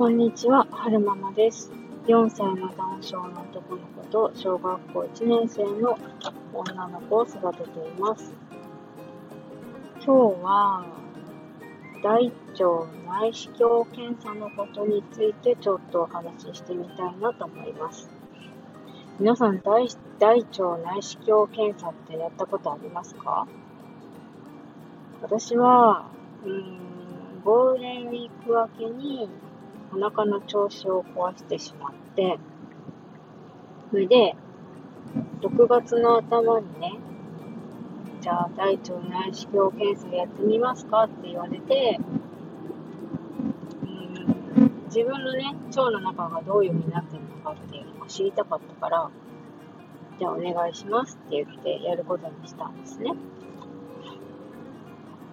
こんにちは、はるままです。4歳の男性の男の子と小学校1年生の女の子を育てています。今日は大腸内視鏡検査のことについてちょっとお話ししてみたいなと思います。皆さん大、大腸内視鏡検査ってやったことありますか？私は、うん、ゴールデンウィーク明けにお腹の調子を壊してしまって、それで、6月の頭にね、じゃあ大腸内視鏡検査やってみますかって言われて、うん自分のね、腸の中がどういう風になってるのかっていうのを知りたかったから、じゃあお願いしますって言ってやることにしたんですね。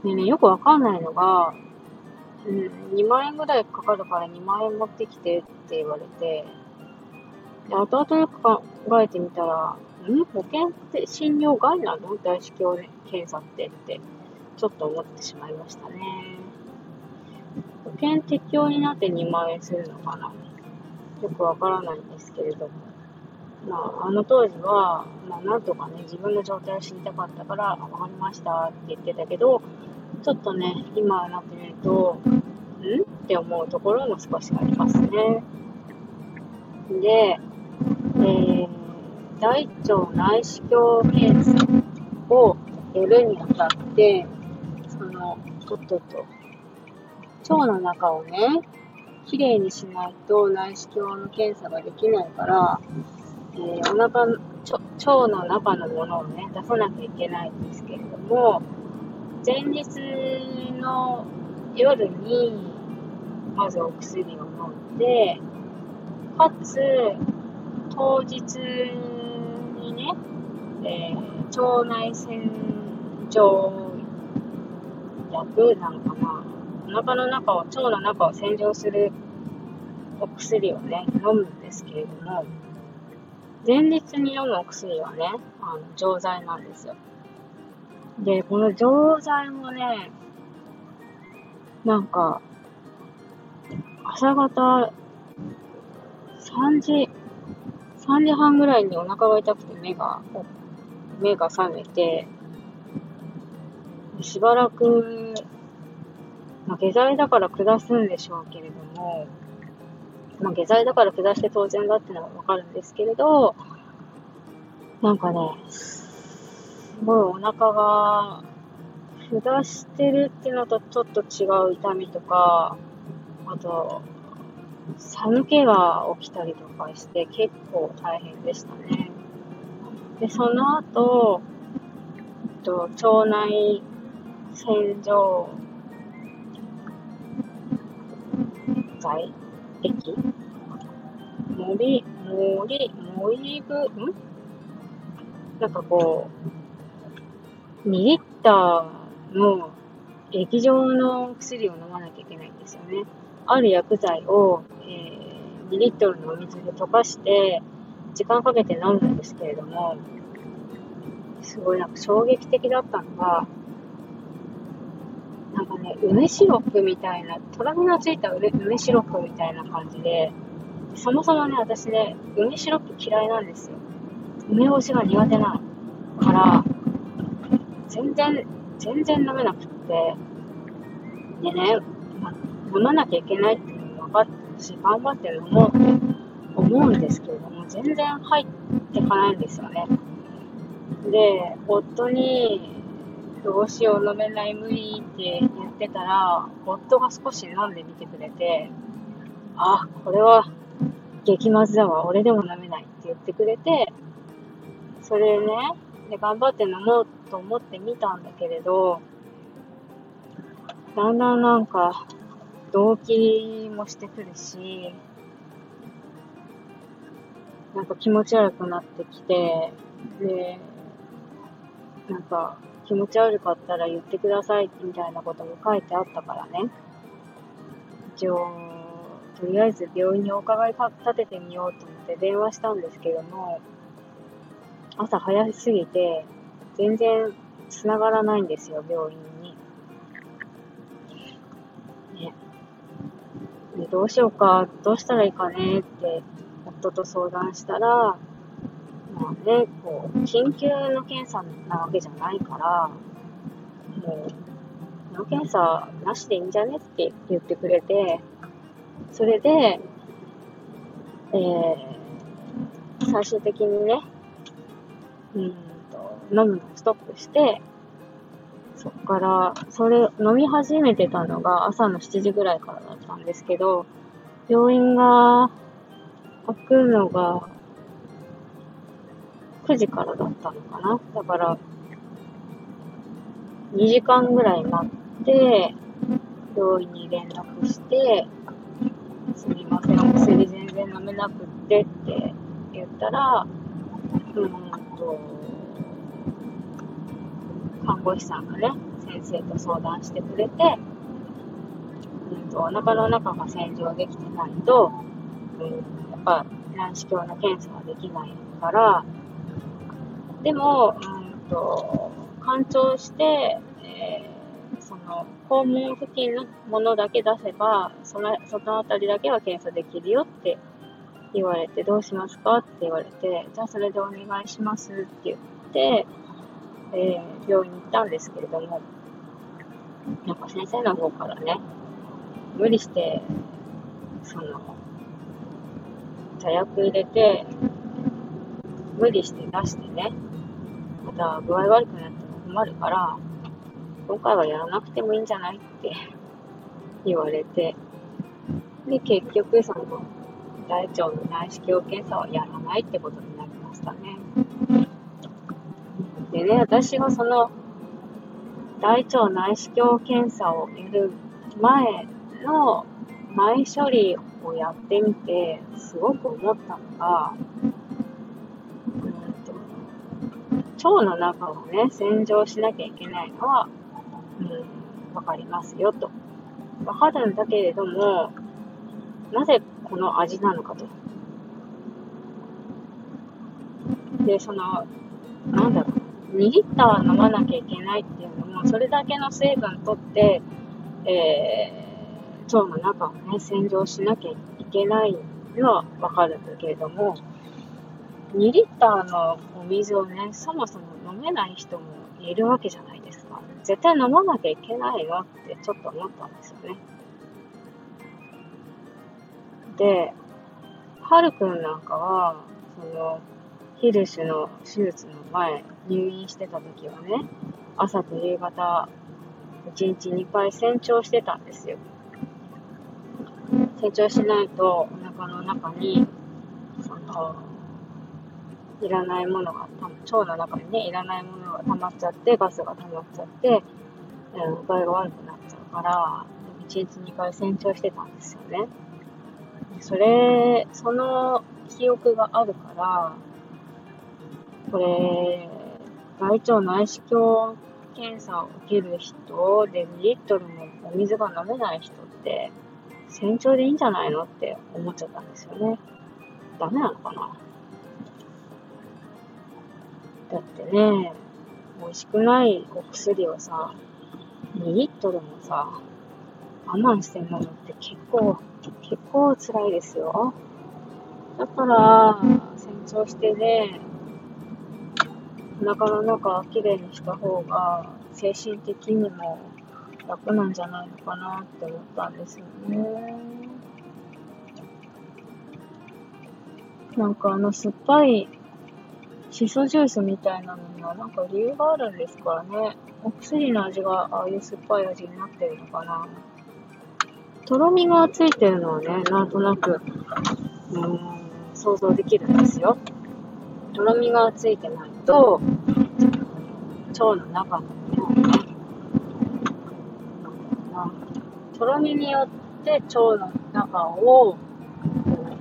でね、よくわかんないのが、うん、2万円ぐらいかかるから2万円持ってきてって言われて、で、後々よく考えてみたら、ん保険って診療外なの？大視鏡検査ってって、ちょっと思ってしまいましたね。保険適用になって2万円するのかな？よくわからないんですけれども。まあ、あの当時は、まあ、なんとかね、自分の状態を知りたかったから、わかりましたって言ってたけど、ちょっとね、今なってみると、ん？って思うところも少しありますね。で、えー、大腸内視鏡検査をやるにあたって、その、とっとと、腸の中をね、きれいにしないと内視鏡の検査ができないから、えー、お腹の腸の中のものをね、出さなきゃいけないんですけれども、前日の夜に、まずお薬を飲んで、かつ、当日にね、えー、腸内洗浄薬なのかな。お腹の中を、腸の中を洗浄するお薬をね、飲むんですけれども、前日に飲むお薬はね、あの、錠剤なんですよ。で、この錠剤もね、なんか、朝方、3時、3時半ぐらいにお腹が痛くて目が、目が覚めて、しばらく、まあ、下剤だから下すんでしょうけれども、まあ、下剤だから下して当然だってのはわかるんですけれど、なんかね、ごいお腹が、下してるってのとちょっと違う痛みとか、あと、寒気が起きたりとかして結構大変でしたね。で、その後、えっと、腸内洗浄剤液？森、森、森部、ん？なんかこう、2リッターの液状の薬を飲まなきゃいけないんですよね。ある薬剤を、えー、2リットルのお水で溶かして、時間かけて飲むんですけれども、すごいなんか衝撃的だったのが、なんかね、梅シロップみたいな、とろみのついた梅シロップみたいな感じで、そもそもね、私ね、梅シロップ嫌いなんですよ。梅干しが苦手な。から、全然、全然飲めなくって、でね、ま飲まなきゃいけないっていうの分かってし、頑張って飲もうって思うんですけれども、全然入ってかないんですよね。で、夫に、どうしよう飲めない無理って言ってたら、夫が少し飲んでみてくれて、あ、これは激まずだわ、俺でも飲めないって言ってくれて、それね、で頑張って飲もうと思ってみたんだけれど、だんだんなんか、動悸もしてくるし、なんか気持ち悪くなってきて、で、なんか気持ち悪かったら言ってくださいみたいなことも書いてあったからね。一応、とりあえず病院にお伺い立ててみようと思って電話したんですけども、朝早すぎて、全然繋がらないんですよ、病院に。ね。で、どうしようか、どうしたらいいかねって夫と相談したら、まあね、こう、緊急の検査なわけじゃないから、もう、脳検査なしでいいんじゃねって言ってくれて、それで、えー、最終的にね、うんと、飲むのをストップして、そっから、それ、飲み始めてたのが朝の7時ぐらいからだったんですけど、病院が開くのが9時からだったのかな？だから、2時間ぐらい待って、病院に連絡して、すみません、お薬全然飲めなくってって言ったら、うんと、看護師さんがね、先生と相談してくれて、うんと、お腹の中が洗浄できてないと、うん、やっぱ内視鏡の検査はできないから、でも、うんと、干潮して、えー、その、肛門付近のものだけ出せば、その、そのあたりだけは検査できるよって言われて、どうしますか？って言われて、じゃあそれでお願いしますって言って、えー、病院に行ったんですけれども、なんか先生の方からね、無理して、その、茶薬入れて、無理して出してね、また具合悪くなっても困るから、今回はやらなくてもいいんじゃない？って言われて、で、結局その、大腸の内視鏡検査はやらないってことになりましたね。でね、私がその、大腸内視鏡検査をやる前の前処理をやってみて、すごく思ったのが、腸の中をね、洗浄しなきゃいけないのは、うん、わかりますよと。わかるんだけれども、なぜこの味なのかと。で、その、なんだろう、2リッター飲まなきゃいけないっていうのも、それだけの水分取って、えー、腸の中をね、洗浄しなきゃいけないのはわかるんだけれども、2リッターのお水をね、そもそも飲めない人もいるわけじゃないですか。絶対飲まなきゃいけないのってちょっと思ったんですよね。で、はるくんなんかは、その、ヒルシュの手術の前、入院してた時はね、朝と夕方、1日2回洗腸してたんですよ。洗腸しないとお腹の中に、その、いらないものが、腸の中にね、いらないものが溜まっちゃって、ガスが溜まっちゃって、具合が悪くなっちゃうから、1日2回洗腸してたんですよね。それ、その記憶があるから、これ、大腸内視鏡検査を受ける人で2リットルもお水が飲めない人って、洗腸でいいんじゃないのって思っちゃったんですよね。ダメなのかな？だってね、美味しくないお薬をさ、2リットルもさ、我慢して飲むって結構、結構辛いですよ。だから、洗腸してね、お腹の中をきれいにした方が、精神的にも楽なんじゃないのかなって思ったんですよね。なんかあの酸っぱいシソジュースみたいなのにはなんか理由があるんですからね。お薬の味がああいう酸っぱい味になってるのかな。とろみがついてるのはね、なんとなく、うん、想像できるんですよ。とろみがついてないと、腸の中のね、とろみによって腸の中を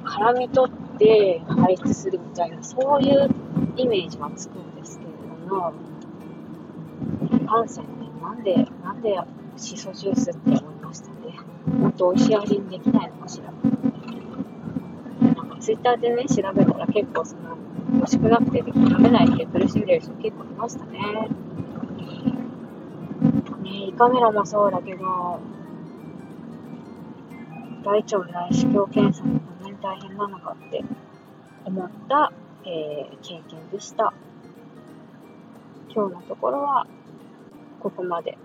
絡み取って排出するみたいな、そういうイメージはつくんですけれども、感染ね、なんで、なんでシソジュースって思したね。もっと美味しい味にできないのかしら。なんかツイッターでね、調べたら結構その、美味しくなくて飲めないって苦しんでる人結構いましたね。ね胃カメラもそうだけど、大腸内視鏡検査もこんなに大変なのかって思った、えー、経験でした。今日のところはここまで。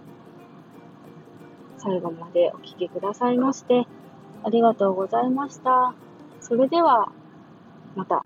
最後までお聴きくださいまして、ありがとうございました。それでは、また。